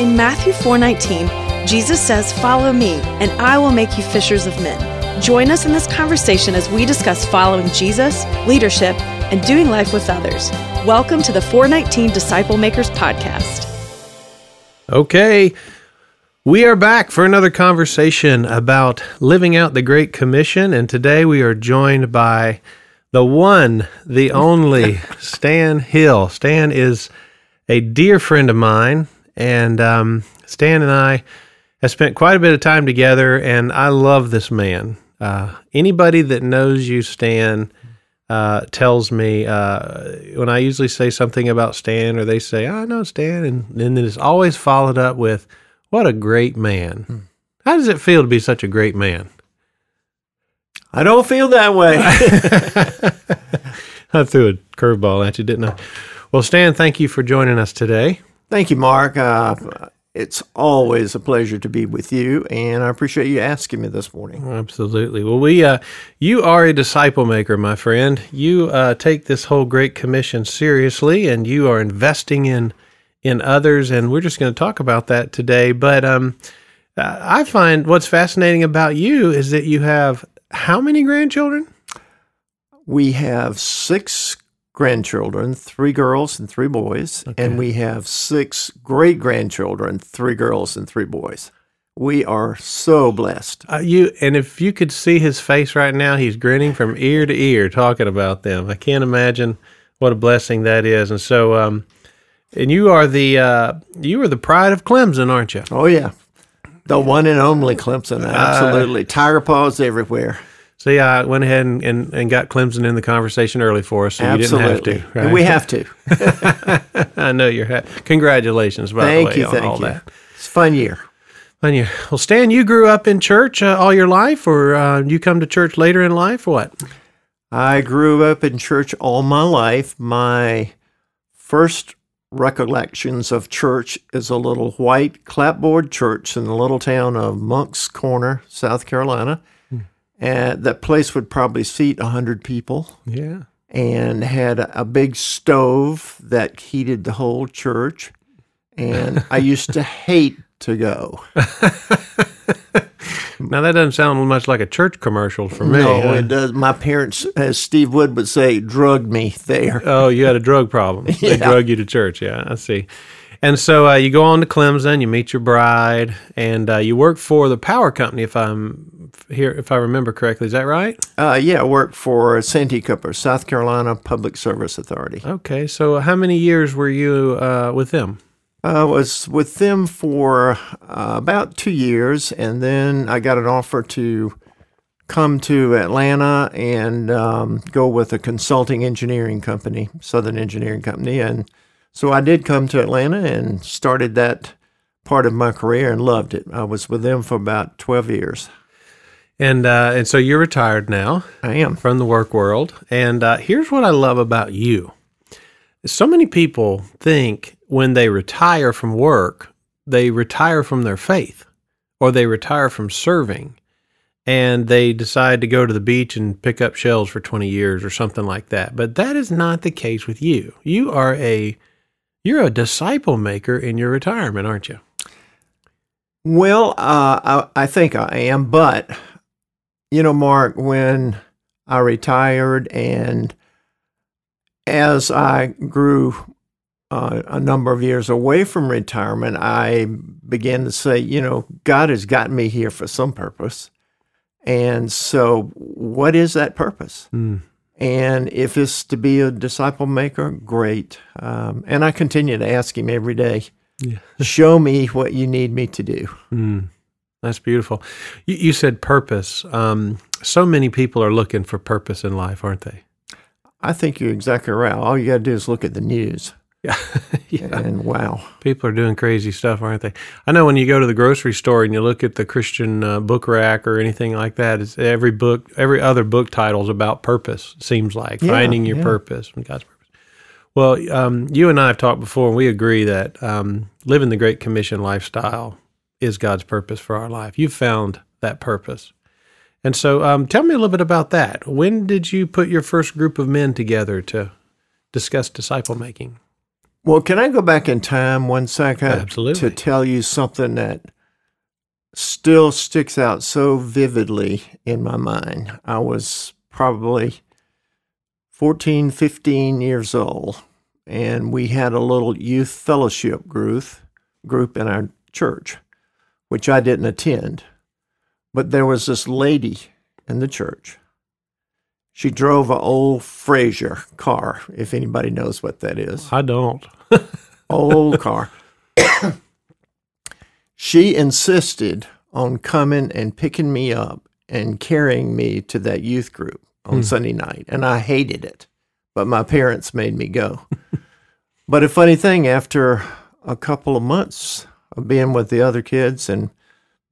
In Matthew 4:19, Jesus says, "Follow me, and I will make you fishers of men." Join us in this conversation as we discuss following Jesus, leadership, and doing life with others. Welcome to the 419 Disciple Makers podcast. Okay, we are back for another conversation about living out the Great Commission, and today we are joined by the one, the only Stan Hill. Stan is a dear friend of mine, and um, Stan and I have spent quite a bit of time together, and I love this man. Uh, anybody that knows you, Stan, uh, tells me uh, when I usually say something about Stan, or they say, "I oh, know Stan," and then it's always followed up with, "What a great man." Hmm. How does it feel to be such a great man? I don't feel that way. I threw a curveball at you, didn't I? Well, Stan, thank you for joining us today. Thank you, Mark. Uh, it's always a pleasure to be with you, and I appreciate you asking me this morning. Absolutely. Well, we, uh, you are a disciple maker, my friend. You uh, take this whole Great Commission seriously, and you are investing in in others, and we're just going to talk about that today. But um, I find what's fascinating about you is that you have how many grandchildren? We have six grandchildren, three girls and three boys, okay. and we have six great grandchildren, three girls and three boys. We are so blessed. Uh, you and if you could see his face right now, he's grinning from ear to ear talking about them. I can't imagine what a blessing that is. And so, um, and you are the uh, you are the pride of Clemson, aren't you? Oh yeah, the one and only Clemson. Uh, Absolutely, uh, tiger paws everywhere. So yeah, I went ahead and, and, and, got Clemson in the conversation early for us, so Absolutely. you didn't have to. Right? And we have to. I know you're. Ha- Congratulations, by thank the way, you, on thank all you. that. It's a fun year. Fun year. Well, Stan, you grew up in church uh, all your life, or uh, you come to church later in life? What? I grew up in church all my life. My first recollections of church is a little white clapboard church in the little town of Moncks Corner, South Carolina and that place would probably seat 100 people. Yeah. And had a, a big stove that heated the whole church. And I used to hate to go. now that doesn't sound much like a church commercial for me. No, huh? it does. My parents, as Steve Wood would say, drugged me there. Oh, you had a drug problem. They yeah. drug you to church. Yeah, I see. And so uh, you go on to Clemson, you meet your bride, and uh, you work for the power company. If I'm here, if I remember correctly, is that right? Uh, yeah, I work for Santee Cooper, South Carolina Public Service Authority. Okay, so how many years were you uh, with them? I was with them for uh, about two years, and then I got an offer to come to Atlanta and um, go with a consulting engineering company, Southern Engineering Company, and so I did come to Atlanta and started that part of my career and loved it. I was with them for about 12 years. And uh, and so you're retired now. I am from the work world. And uh, here's what I love about you: so many people think when they retire from work, they retire from their faith, or they retire from serving, and they decide to go to the beach and pick up shells for 20 years or something like that. But that is not the case with you. You are a you're a disciple maker in your retirement, aren't you? Well, uh, I, I think I am, but you know, Mark, when I retired and as I grew uh, a number of years away from retirement, I began to say, you know, God has got me here for some purpose. And so, what is that purpose? Mm. And if it's to be a disciple maker, great. Um, and I continue to ask him every day, yeah. show me what you need me to do. Mm, that's beautiful. You, you said purpose. Um, so many people are looking for purpose in life, aren't they? I think you're exactly right. All you got to do is look at the news. Yeah. yeah. And wow. People are doing crazy stuff, aren't they? I know when you go to the grocery store and you look at the Christian uh, book rack or anything like that, it's every book, every other book title is about purpose, seems like yeah, finding your yeah. purpose and God's purpose. Well, um, you and I have talked before, and we agree that um, living the Great Commission lifestyle is God's purpose for our life. You've found that purpose. And so um, tell me a little bit about that. When did you put your first group of men together to discuss disciple making? Well, can I go back in time one second Absolutely. to tell you something that still sticks out so vividly in my mind? I was probably 14, 15 years old, and we had a little youth fellowship group group in our church, which I didn't attend. But there was this lady in the church. She drove an old Frazer car, if anybody knows what that is I don't. old car. she insisted on coming and picking me up and carrying me to that youth group on hmm. Sunday night. And I hated it, but my parents made me go. but a funny thing, after a couple of months of being with the other kids and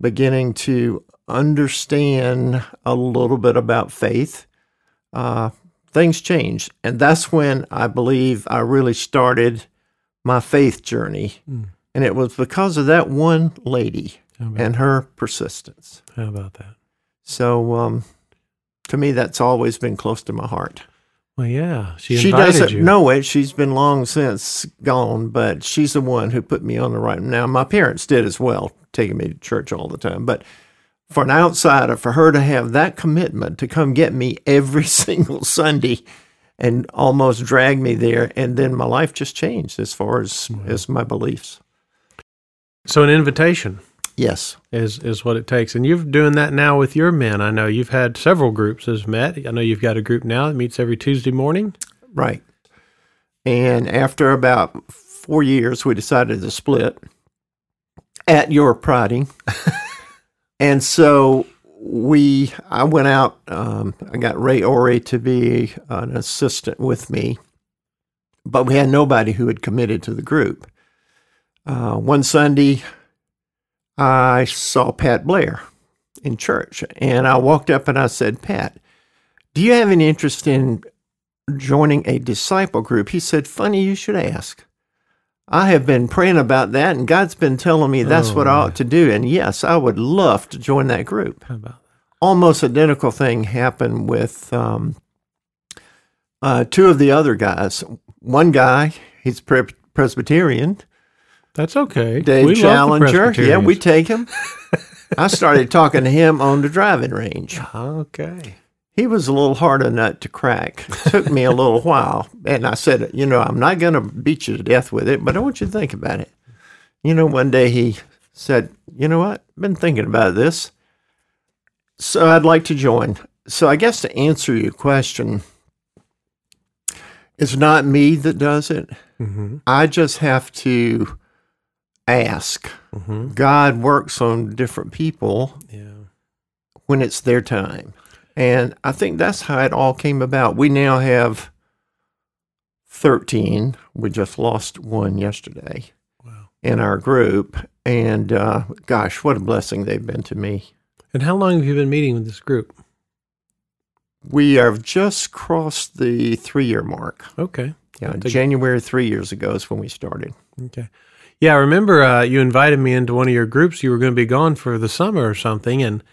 beginning to understand a little bit about faith, uh, things changed. And that's when I believe I really started my faith journey. And it was because of that one lady and her persistence. how about that? So, um, to me, that's always been close to my heart. Well, yeah. She, She doesn't you. know it. She's been long since gone, but she's the one who put me on the right. Now, my parents did as well, taking me to church all the time. But for an outsider, for her to have that commitment to come get me every single Sunday and almost drag me there, and then my life just changed as far as, as my beliefs. So an invitation Yes. is is what it takes, and you're doing that now with your men. I know you've had several groups has met. I know you've got a group now that meets every Tuesday morning. Right. And after about four years, we decided to split at your prodding. and so we, I went out, um, I got Ray Ori to be an assistant with me, but we had nobody who had committed to the group. Uh, one Sunday, I saw Pat Blair in church, and I walked up and I said, Pat, do you have any interest in joining a disciple group. He said, Funny you should ask. I have been praying about that, and God's been telling me that's Oh, what I ought to do. And yes, I would love to join that group. How about Almost identical thing happened with um, uh, two of the other guys. One guy, he's Pre- Presbyterian, that's okay. Dave We Challenger. Yeah, we take him. I started talking to him on the driving range. okay. He was a little hard a nut to crack. It Took me a little while. And I said, you know, I'm not going to beat you to death with it, but I want you to think about it. You know, one day he said, you know what? I've been thinking about this. So I'd like to join. So I guess to answer your question, it's not me that does it. Mm-hmm. I just have to ask. Mm-hmm. God works on different people Yeah. when it's their time. And I think that's how it all came about. We now have 13. We just lost one yesterday Wow. in our group. And uh, gosh, what a blessing they've been to me. And how long have you been meeting with this group? We have just crossed the three year mark. Okay. Yeah, a- January three years ago is when we started. Okay. Yeah, I remember uh, you invited me into one of your groups. You were going to be gone for the summer or something, and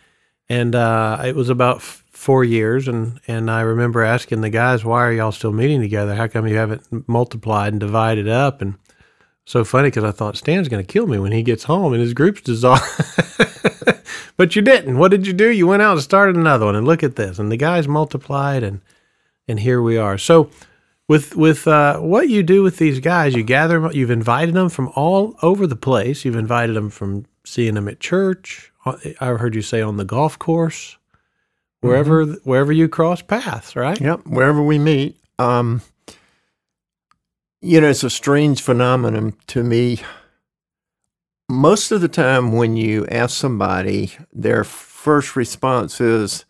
and uh, it was about four years. And and I remember asking the guys, "Why are y'all still meeting together? How come you haven't multiplied and divided up?" And so funny because I thought Stan's going to kill me when he gets home and his group's dissolved. but you didn't. What did you do? You went out and started another one. And look at this. And the guys multiplied, and and here we are. So with with uh, what you do with these guys, you gather them. You've invited them from all over the place. You've invited them from seeing them at church. uh, I heard you say on the golf course, wherever wherever you cross paths, right? Yep, wherever we meet. Um, you know, it's a strange phenomenon to me. Most of the time, when you ask somebody, their first response is,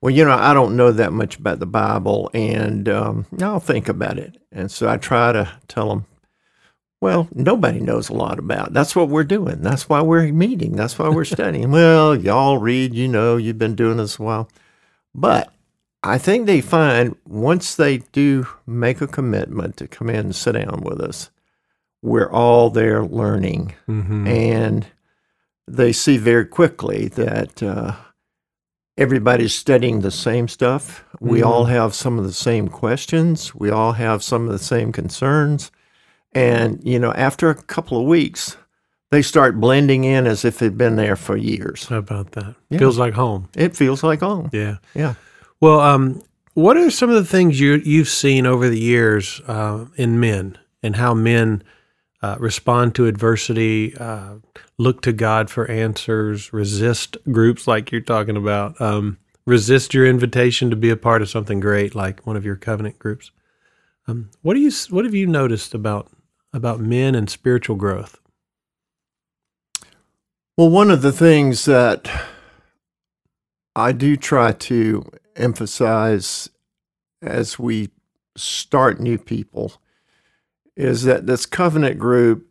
Well, you know, I don't know that much about the Bible, and um, I'll think about it. And so I try to tell them, Well, nobody knows a lot about. it. That's what we're doing. That's why we're meeting. That's why we're studying. well, y'all read, you know, you've been doing this a while. But I think they find once they do make a commitment to come in and sit down with us, we're all there learning. Mm-hmm. And they see very quickly that uh, everybody's studying the same stuff. We Mhm. all have some of the same questions. We all have some of the same concerns. And, you know, after a couple of weeks, they start blending in as if they've been there for years. How about that? Yeah. Feels like home. It feels like home. Yeah. Yeah. Well, um, what are some of the things you you've seen over the years uh, in men and how men uh, respond to adversity, uh, look to God for answers, resist groups like you're talking about, um, resist your invitation to be a part of something great like one of your covenant groups? Um, what do you what have you noticed about about men and spiritual growth? Well, one of the things that I do try to emphasize as we start new people is that this covenant group,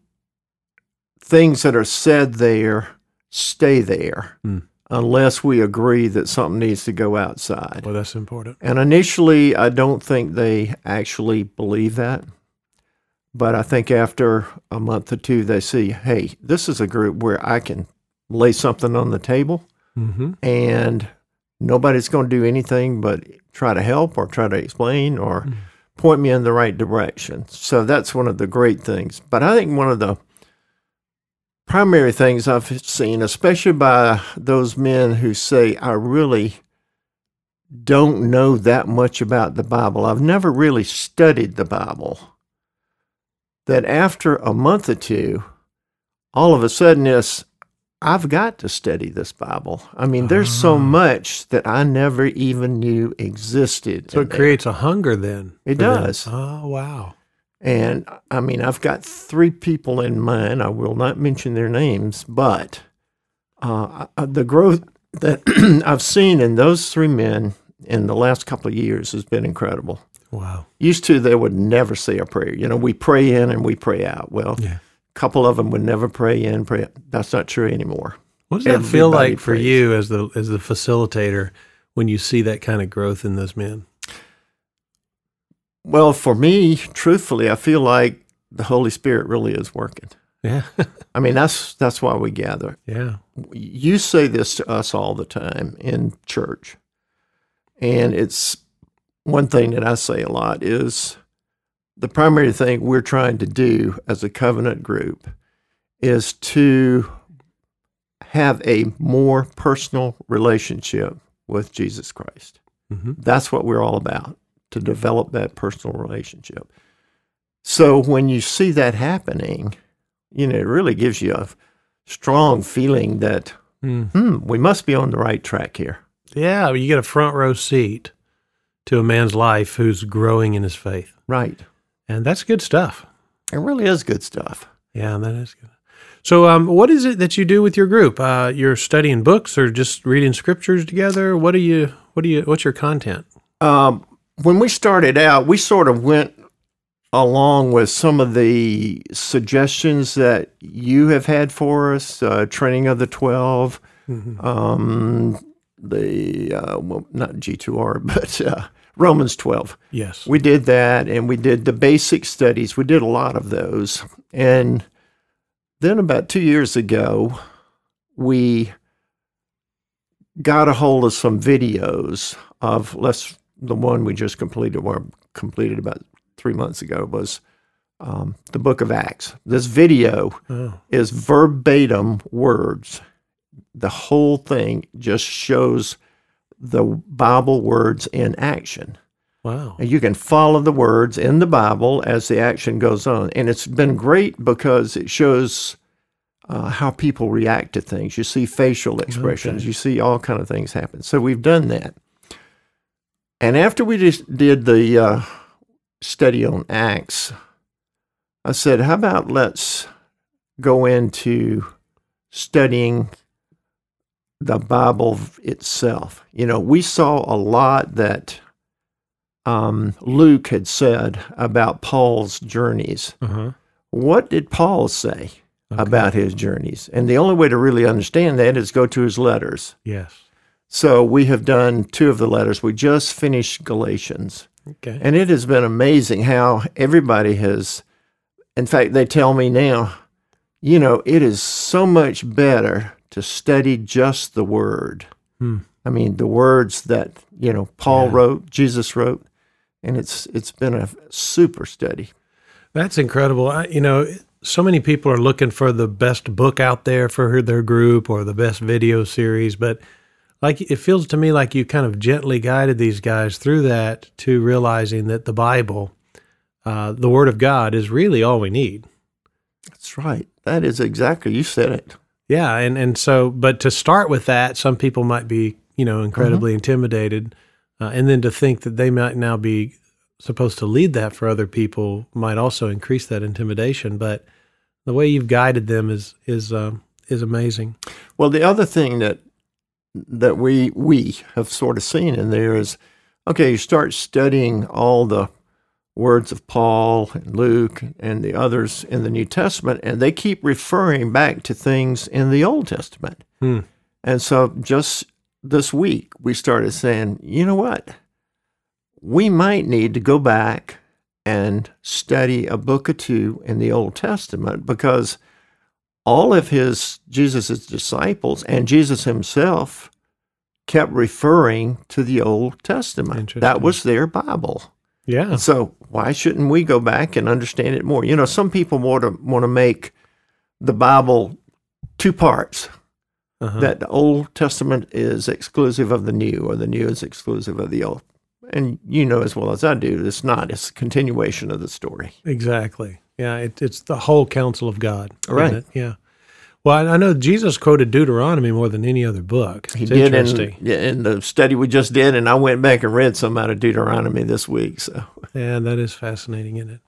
things that are said there stay there Hmm. unless we agree that something needs to go outside. Well, that's important. And initially, I don't think they actually believe that. But I think after a month or two, they see, hey, this is a group where I can lay something on the table Mm-hmm. and nobody's going to do anything but try to help or try to explain or Mm. point me in the right direction. So that's one of the great things. But I think one of the primary things I've seen, especially by those men who say, I really don't know that much about the Bible, I've never really studied the Bible, that after a month or two, all of a sudden it's, I've got to study this Bible. I mean, there's so Ah. much that I never even knew existed. So it there. creates a hunger then. It for them. does. Oh wow. And I mean, I've got three people in mind. I will not mention their names, but uh, the growth that I've seen in those three men in the last couple of years has been incredible. Wow. Used to, they would never say a prayer. You know, we pray in and we pray out. Well, Yeah. Couple of them would never pray in, pray. That's not true anymore. What does that feel Everybody like for prays. you as the as the facilitator when you see that kind of growth in those men? Well, for me, truthfully, I feel like the Holy Spirit really is working. Yeah. I mean, that's that's why we gather. yeah. you say this to us all the time in church and it's one thing that i say a lot is the primary thing we're trying to do as a covenant group is to have a more personal relationship with jesus christ hmm that's what we're all about to develop that personal relationship so when you see that happening you know it really gives you a strong feeling that Mm. hmm, we must be on the right track here. Yeah. You get a front row seat to a man's life who's growing in his faith, Right. And that's good stuff. It really is good stuff. Yeah, that is good. So, um, what is it that you do with your group? Uh, you're studying books or just reading scriptures together? What do you? What do you? What's your content? Um, when we started out, we sort of went along with some of the suggestions that you have had for us, uh, training of the 12, Mhm. um, the, uh, well, not G2R, but uh, Romans 12. Yes. We did that and we did the basic studies. We did a lot of those. And then about two years ago, we got a hold of some videos of let's the one we just completed or completed about three months ago was um, the book of Acts. This video Oh, is verbatim words. The whole thing just shows the Bible words in action. wow. And you can follow the words in the Bible as the action goes on. And it's been great because it shows uh, how people react to things. You see facial expressions, Okay. you see all kind of things happen. So we've done that. And after we just did the uh, study on Acts, I said, how about let's go into studying the Bible itself? You know, we saw a lot that um, Luke had said about Paul's journeys. Uh-huh. What did Paul say Okay. about his journeys? And the only way to really understand that is go to his letters. Yes. So we have done two of the letters. We just finished Galatians. Okay. And it has been amazing how everybody has, in fact, they tell me now, you know, it is so much better to study just the word. Hmm. I mean, the words that, you know, Paul Yeah. wrote, Jesus wrote, and it's it's been a super study. That's incredible. I, you know, so many people are looking for the best book out there for their group or the best video series, but like it feels to me like you kind of gently guided these guys through that to realizing that the Bible, uh, the Word of God, is really all we need. That's right. That is exactly you said it. Yeah, and and so, but to start with that, some people might be you know incredibly mm-hmm. intimidated, uh, and then to think that they might now be supposed to lead that for other people might also increase that intimidation. But the way you've guided them is is um, is amazing. Well, the other thing that that we we have sort of seen in there is okay, you start studying all the words of Paul and Luke and the others in the New Testament, and they keep referring back to things in the Old Testament. Hmm. And so just this week, we started saying, you know what? We might need to go back and study a book or two in the Old Testament because all of his Jesus's disciples and Jesus himself kept referring to the Old Testament. That was their Bible. Yeah. So why shouldn't we go back and understand it more? You know, some people want to want to make the Bible two parts. Uh-huh. That the Old Testament is exclusive of the New, or the New is exclusive of the Old. And you know as well as I do, it's not. It's a continuation of the story. Exactly. Yeah, it, it's the whole counsel of God. Right. Yeah. Well, I know Jesus quoted Deuteronomy more than any other book. He did in, in, the study we just did, and I went back and read some out of Deuteronomy this week. So, yeah, that is fascinating, isn't it?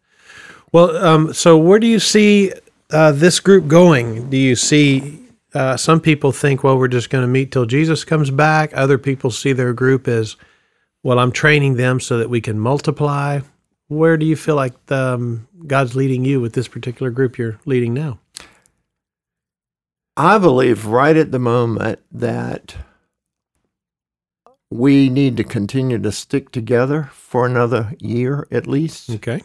Well, um, so where do you see uh, this group going? Do you see uh, some people think, well, we're just going to meet till Jesus comes back. Other people see their group as, well, I'm training them so that we can multiply where do you feel like the, um, God's leading you with this particular group you're leading now? I believe right at the moment that we need to continue to stick together for another year at least. Okay.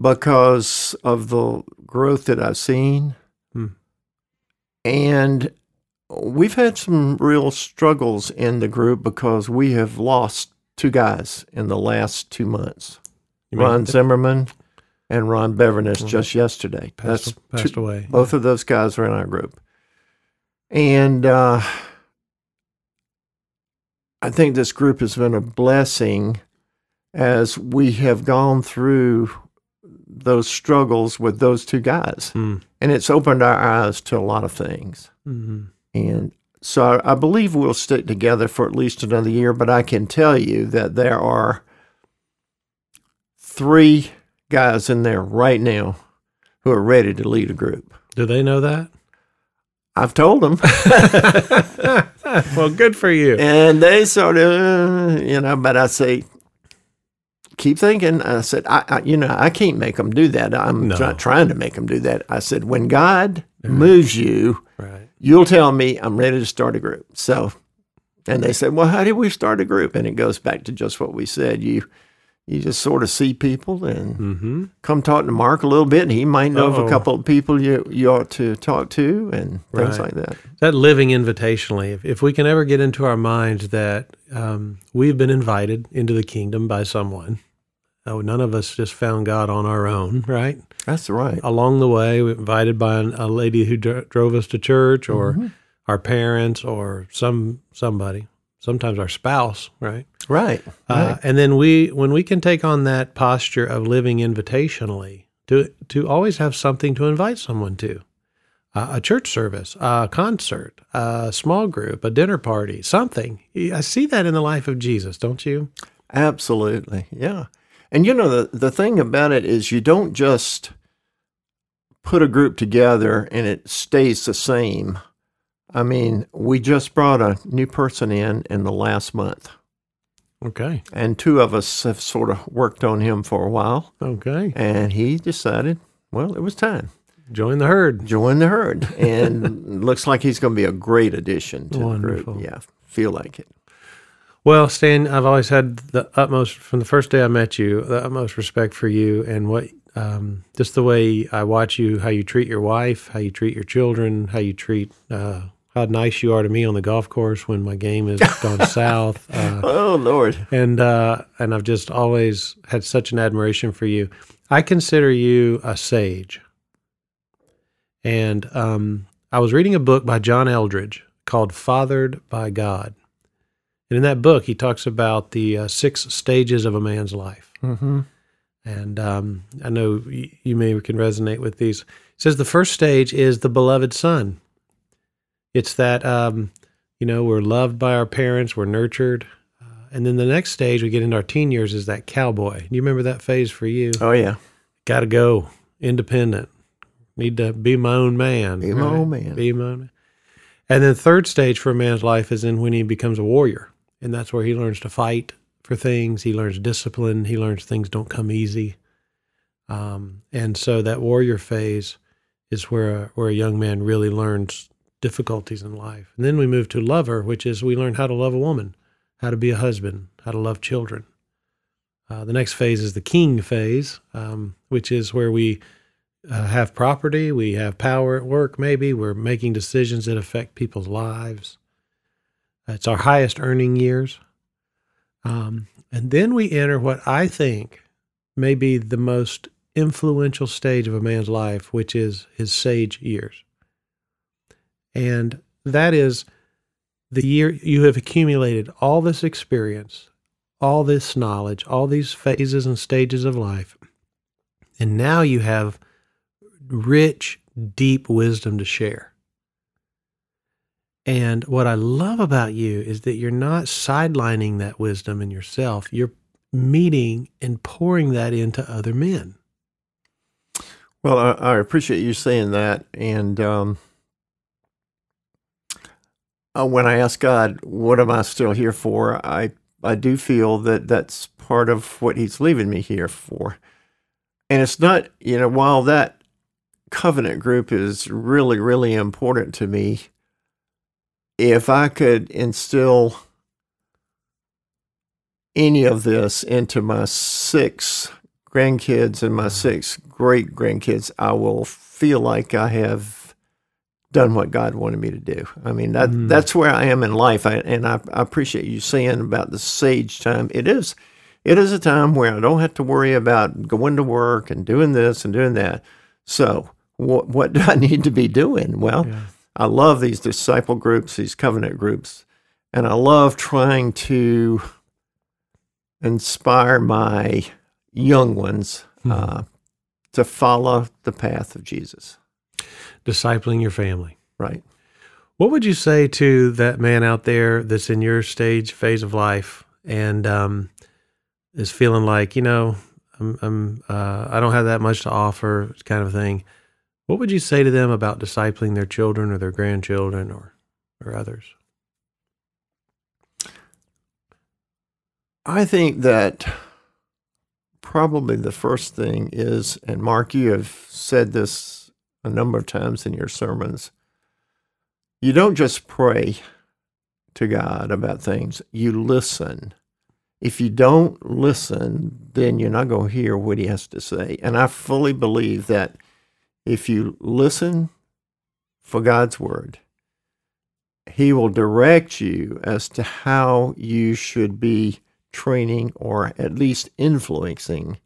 Because of the growth that I've seen. Hmm. And we've had some real struggles in the group because we have lost two guys in the last two months. Ron Zimmerman and Ron Beverness mm-hmm. just yesterday. Passed, That's passed two, away. Both of those guys are in our group. And uh, I think this group has been a blessing as we have gone through those struggles with those two guys. Mm. And it's opened our eyes to a lot of things. Mm-hmm. And so I believe we'll stick together for at least another year, but I can tell you that there are three guys in there right now who are ready to lead a group. Do they know that? I've told them. well, good for you. And they sort of, you know, but I say, keep thinking. I said, I, I you know, I can't make them do that. I'm no. not trying to make them do that. I said, when God right. moves you, right. you'll tell me I'm ready to start a group. So, and they said, well, how did we start a group? And it goes back to just what we said. You you just sort of see people and mm-hmm. come talk to Mark a little bit. And he might know Uh-oh. of a couple of people you you ought to talk to and things right. like that. That living invitationally. If, if we can ever get into our minds that um, we've been invited into the kingdom by someone, oh, none of us just found God on our own, right? That's right. Along the way, we invited by an, a lady who dr- drove us to church, or mm-hmm. our parents, or some somebody sometimes our spouse, right? Right. Uh, right. And then we, when we can take on that posture of living invitationally, to to always have something to invite someone to, uh, a church service, a concert, a small group, a dinner party, something. I see that in the life of Jesus, don't you? Absolutely, yeah. And you know the the thing about it is you don't just put a group together and it stays the same I mean, we just brought a new person in in the last month. Okay. And two of us have sort of worked on him for a while. Okay. And he decided, well, it was time. Join the herd. Join the herd. And looks like he's going to be a great addition to Wonderful. the group. Yeah, feel like it. Well, Stan, I've always had the utmost, from the first day I met you, the utmost respect for you and what um, just the way I watch you, how you treat your wife, how you treat your children, how you treat uh, how nice you are to me on the golf course when my game has gone south. Uh, Oh Lord. and uh, and I've just always had such an admiration for you. I consider you a sage. And um, I was reading a book by John Eldredge called "Fathered by God," and in that book he talks about the uh, six stages of a man's life. Mm-hmm. And um, I know y- you may can resonate with these. It says the first stage is the beloved son. It's that um, you know we're loved by our parents, we're nurtured, uh, and then the next stage we get into our teen years is that cowboy. Do you remember that phase for you? Oh yeah. Got to go independent. Need to be my own man. Be my own man. Be my own man. And then third stage for a man's life is in when he becomes a warrior, and that's where he learns to fight for things. He learns discipline. He learns things don't come easy. Um, and so that warrior phase is where a, where a young man really learns difficulties in life. And then we move to lover, which is we learn how to love a woman, how to be a husband, how to love children. Uh, the next phase is the king phase, um, which is where we uh, have property, we have power at work, maybe. We're making decisions that affect people's lives. It's our highest earning years. Um, and then we enter what I think may be the most influential stage of a man's life, which is his sage years. And that is the year you have accumulated all this experience, all this knowledge, all these phases and stages of life. And now you have rich, deep wisdom to share. And what I love about you is that you're not sidelining that wisdom in yourself. You're meeting and pouring that into other men. Well, I, I appreciate you saying that. And um, uh, when I ask God, what am I still here for? I, I do feel that that's part of what He's leaving me here for. And it's not, you know, while that covenant group is really, really important to me, if I could instill any of this into my six grandkids and my six great grandkids, I will feel like I have done what God wanted me to do. I mean, that Mm. that's where I am in life. I, and I, I appreciate you saying about the sage time. It is, it is a time where I don't have to worry about going to work and doing this and doing that. So, what what do I need to be doing? Well, Yeah. I love these disciple groups, these covenant groups, and I love trying to inspire my young ones uh, to follow the path of Jesus. Discipling your family. Right. What would you say to that man out there that's in your stage phase of life and um, is feeling like you know I'm, I'm uh, I don't have that much to offer, kind of thing? What would you say to them about discipling their children or their grandchildren or or others? I think that probably the first thing is, and Mark, you have said this a number of times in your sermons, you don't just pray to God about things, you listen. If you don't listen, then you're not going to hear what he has to say. And I fully believe that if you listen for God's word, he will direct you as to how you should be training or at least influencing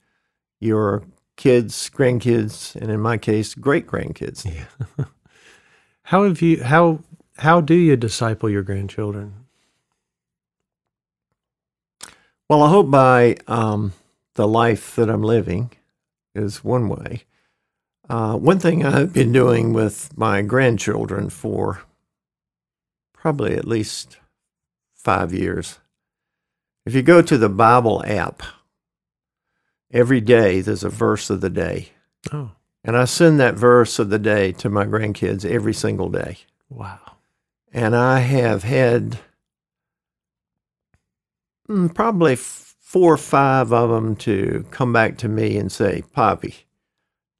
your kids, grandkids, and in my case, great grandkids. Yeah. How have you how how do you disciple your grandchildren? Well, I hope by um, the life that I'm living is one way. Uh, one thing I've been doing with my grandchildren for probably at least five years. If you go to the Bible app, every day there's a verse of the day. Oh, And I send that verse of the day to my grandkids every single day. wow. And I have had mm, probably four or five of them to come back to me and say, Poppy,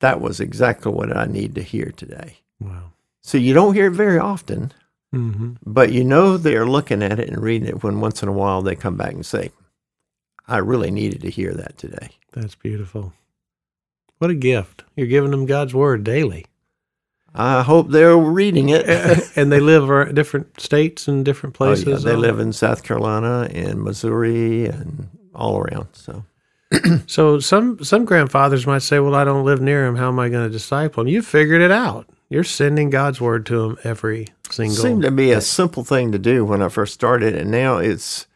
that was exactly what I need to hear today. Wow. So you don't hear it very often, hmm but you know they're looking at it and reading it when once in a while they come back and say, I really needed to hear that today. That's beautiful. What a gift. You're giving them God's word daily. I hope they're reading it. and they live ar- different states and different Oh, places. yeah, they Oh. live in South Carolina and Missouri and all around. So So some some grandfathers might say, "Well, I don't live near him. How am I going to disciple him?" You figured it out. You're sending God's word to him every single. seemed to be a simple thing to do when I first started, and now it's,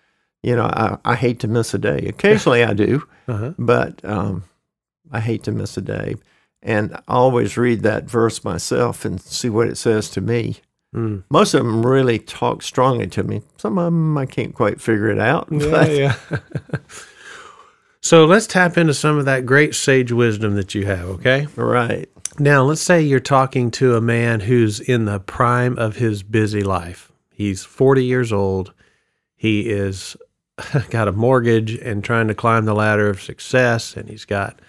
you know, I, I hate to miss a day. Occasionally I do, Uh-huh. but um, I hate to miss a day, and I always read that verse myself and see what it says to me. Mm. Most of them really talk strongly to me. Some of them I can't quite figure it out. Yeah, yeah. so let's tap into some of that great sage wisdom that you have. Okay. right. Now, let's say you're talking to a man who's in the prime of his busy life. He's 40 years old. He is got a mortgage and trying to climb the ladder of success and he's got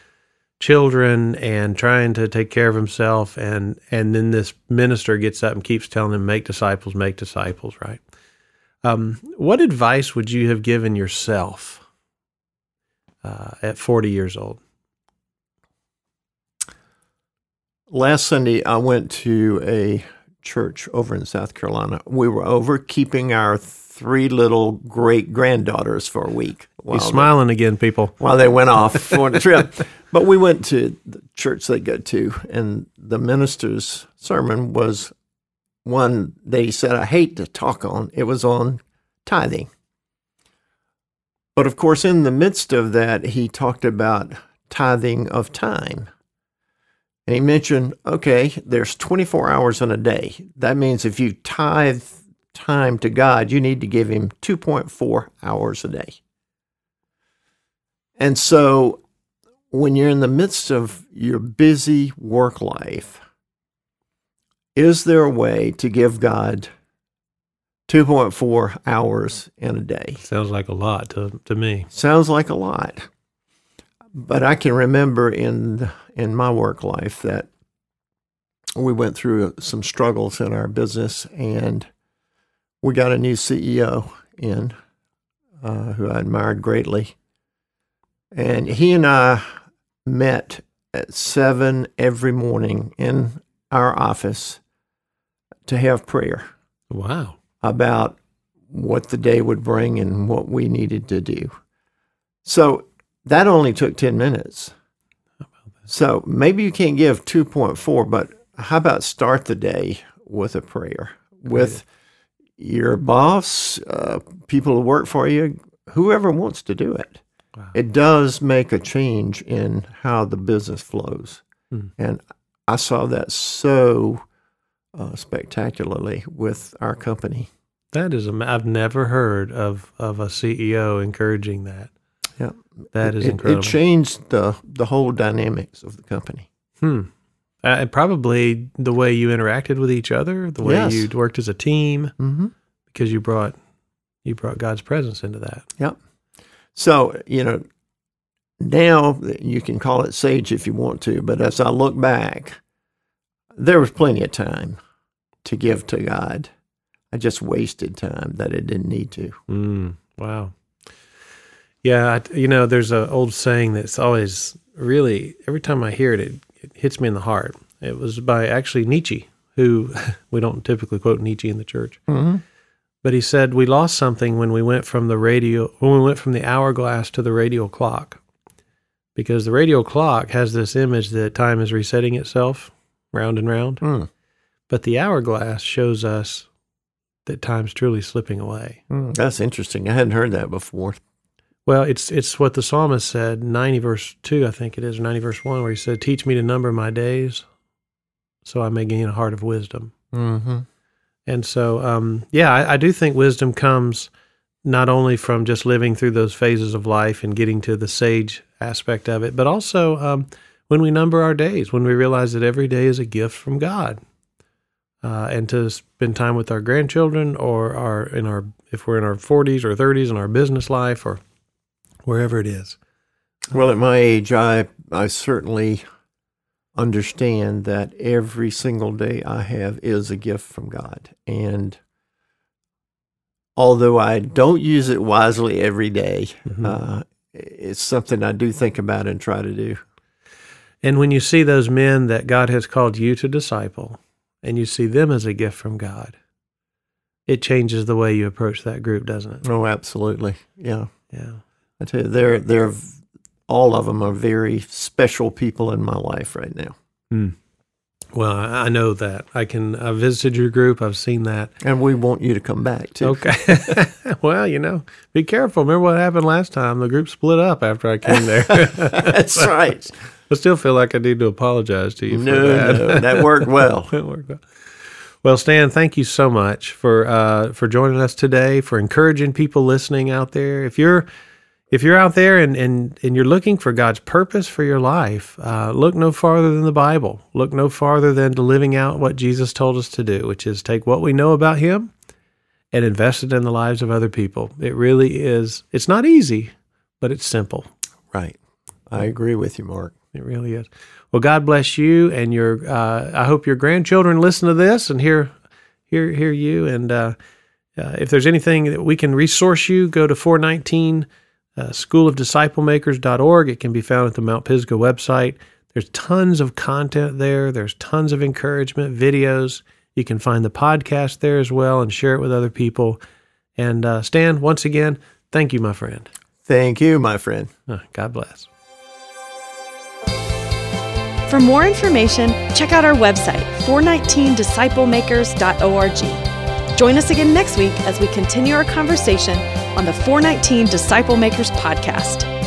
children and trying to take care of himself and and then this minister gets up and keeps telling him make disciples, make disciples, right? Um, what advice would you have given yourself uh, at 40 years old? Last Sunday, I went to a church over in South Carolina. We were over keeping our three little great granddaughters for a week. He's they- smiling again, people. while they went off for the trip. But we went to the church they go to, and the minister's sermon was one that he said, I hate to talk on. It was on tithing. But of course, in the midst of that, he talked about tithing of time. And he mentioned, okay, there's 24 hours in a day. That means if you tithe time to God, you need to give him 2.4 hours a day. And so when you're in the midst of your busy work life, is there a way to give God 2.4 hours in a day? Sounds like a lot to, to me. Sounds like a lot. But I can remember in in my work life that we went through some struggles in our business and we got a new CEO in uh, who I admired greatly. And he and I met at seven every morning in our office to have prayer Wow. about what the day would bring and what we needed to do. So that only took 10 minutes. So maybe you can't give 2.4, but how about start the day with a prayer with your boss, uh, people who work for you, whoever wants to do it? Wow. It does make a change in how the business flows. Hmm. And I saw that so uh, spectacularly with our company. That is, I've never heard of, of a CEO encouraging that. Yeah. That is it, incredible. It changed the the whole dynamics of the company. Hmm. Uh, and probably the way you interacted with each other, the way Yes. you worked as a team, Mm-hmm. because you brought you brought God's presence into that. Yep. So you know, now you can call it sage if you want to, but as I look back, there was plenty of time to give to God. I just wasted time that I didn't need to. Mm, wow. Yeah, I, you know, there's an old saying that's always really every time I hear it, it, it hits me in the heart. It was by actually Nietzsche, who we don't typically quote Nietzsche in the church, Mm-hmm. but he said we lost something when we went from the radio when we went from the hourglass to the radial clock, because the radial clock has this image that time is resetting itself round and round, Mm. but the hourglass shows us that time's truly slipping away. Mm, that's interesting. I hadn't heard that before. Well, it's it's what the psalmist said, ninety verse two, I think it is, or ninety verse one, where he said, "Teach me to number my days, so I may gain a heart of wisdom." Mm-hmm. And so, um, yeah, I, I do think wisdom comes not only from just living through those phases of life and getting to the sage aspect of it, but also um, when we number our days, when we realize that every day is a gift from God, uh, and to spend time with our grandchildren or our in our if we're in our forties or thirties in our business life or wherever it is. Well, at my age, I I certainly understand that every single day I have is a gift from God, and although I don't use it wisely every day, Mhm. uh, it's something I do think about and try to do. And when you see those men that God has called you to disciple, and you see them as a gift from God, it changes the way you approach that group, doesn't it? Oh, absolutely. Yeah. Yeah. I tell you, they're they're all of them are very special people in my life right now. Well, I know that. I can. I visited your group. I've seen that. And we want you to come back too. Okay. well, you know, be careful. Remember what happened last time? The group split up after I came there. That's right. I still feel like I need to apologize to you for No, that. no, that worked well. It worked well. Well, Stan, thank you so much for uh, for joining us today, for encouraging people listening out there. If you're if you're out there and, and, and you're looking for God's purpose for your life, uh, look no farther than the Bible. Look no farther than to living out what Jesus told us to do, which is take what we know about Him and invest it in the lives of other people. It really is. It's not easy, but it's simple. Right. I agree with you, Mark. It really is. Well, God bless you and your. Uh, I hope your grandchildren listen to this and hear, hear, hear you. And uh, uh, if there's anything that we can resource you, go to 419 uh, schoolofdisciplemakers.org. It can be found at the Mount Pisgah website. There's tons of content there. There's tons of encouragement videos. You can find the podcast there as well and share it with other people. And uh, Stan, once again, thank you, my friend. Thank you, my friend. Uh, God bless. For more information, check out our website, 419disciplemakers.org. Join us again next week as we continue our conversation on the 419 Disciple Makers podcast.